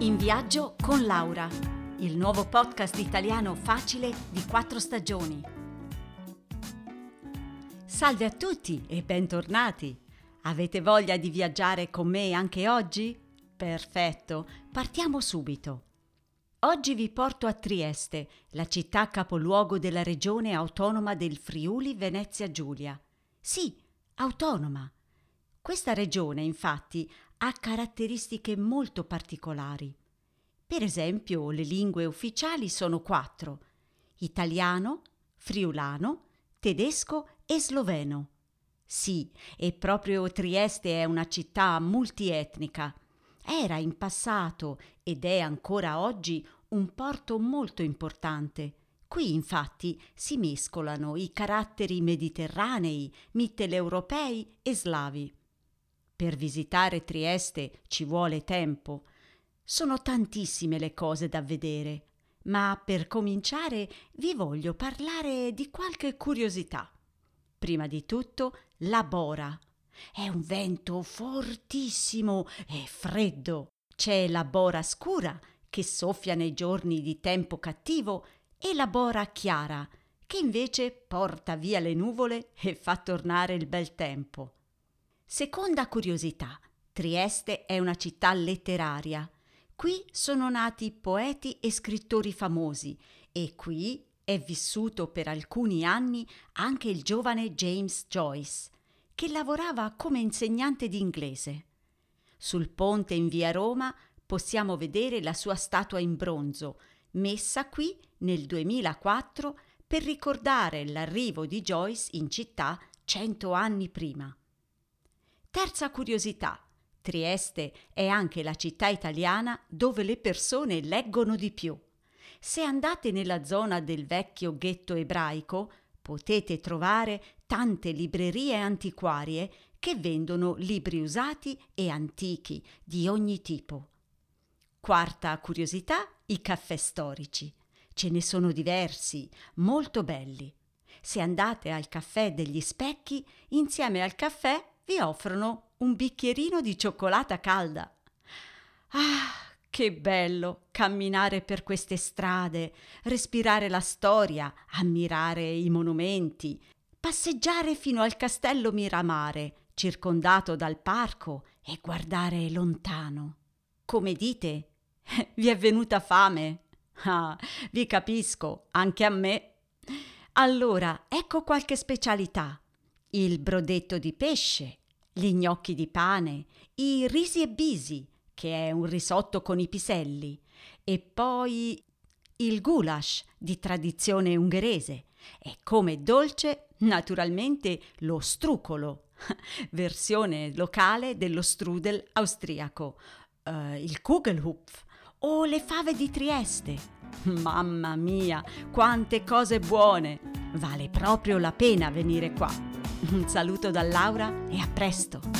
In viaggio con Laura, il nuovo podcast italiano facile di quattro stagioni. Salve a tutti e bentornati! Avete voglia di viaggiare con me anche oggi? Perfetto, partiamo subito. Oggi vi porto a Trieste, la città capoluogo della regione autonoma del Friuli Venezia Giulia. Sì, autonoma. Questa regione, infatti, ha caratteristiche molto particolari. Per esempio, le lingue ufficiali sono quattro: italiano, friulano, tedesco e sloveno. Sì, e proprio Trieste è una città multietnica. Era in passato ed è ancora oggi un porto molto importante. Qui infatti si mescolano i caratteri mediterranei, mitteleuropei e slavi. Per visitare Trieste ci vuole tempo. Sono tantissime le cose da vedere, ma per cominciare vi voglio parlare di qualche curiosità. Prima di tutto la bora. È un vento fortissimo e freddo. C'è la bora scura che soffia nei giorni di tempo cattivo e la bora chiara che invece porta via le nuvole e fa tornare il bel tempo. Seconda curiosità. Trieste è una città letteraria. Qui sono nati poeti e scrittori famosi e qui è vissuto per alcuni anni anche il giovane James Joyce, che lavorava come insegnante di inglese. Sul ponte in via Roma possiamo vedere la sua statua in bronzo, messa qui nel 2004 per ricordare l'arrivo di Joyce in città cento anni prima. Terza curiosità. Trieste è anche la città italiana dove le persone leggono di più. Se andate nella zona del vecchio ghetto ebraico, potete trovare tante librerie antiquarie che vendono libri usati e antichi di ogni tipo. Quarta curiosità, i caffè storici. Ce ne sono diversi, molto belli. Se andate al caffè degli specchi, insieme al caffè vi offrono un bicchierino di cioccolata calda. Ah, che bello camminare per queste strade, respirare la storia, ammirare i monumenti, passeggiare fino al castello Miramare, circondato dal parco e guardare lontano. Come dite? Vi è venuta fame? Ah, vi capisco, anche a me. Allora, ecco qualche specialità il brodetto di pesce, gli gnocchi di pane, i risi e bisi, che è un risotto con i piselli, e poi il goulash di tradizione ungherese e come dolce naturalmente lo strucolo, versione locale dello strudel austriaco, uh, il Kugelhupf o le fave di Trieste. Mamma mia, quante cose buone! Vale proprio la pena venire qua. Un saluto da Laura e a presto!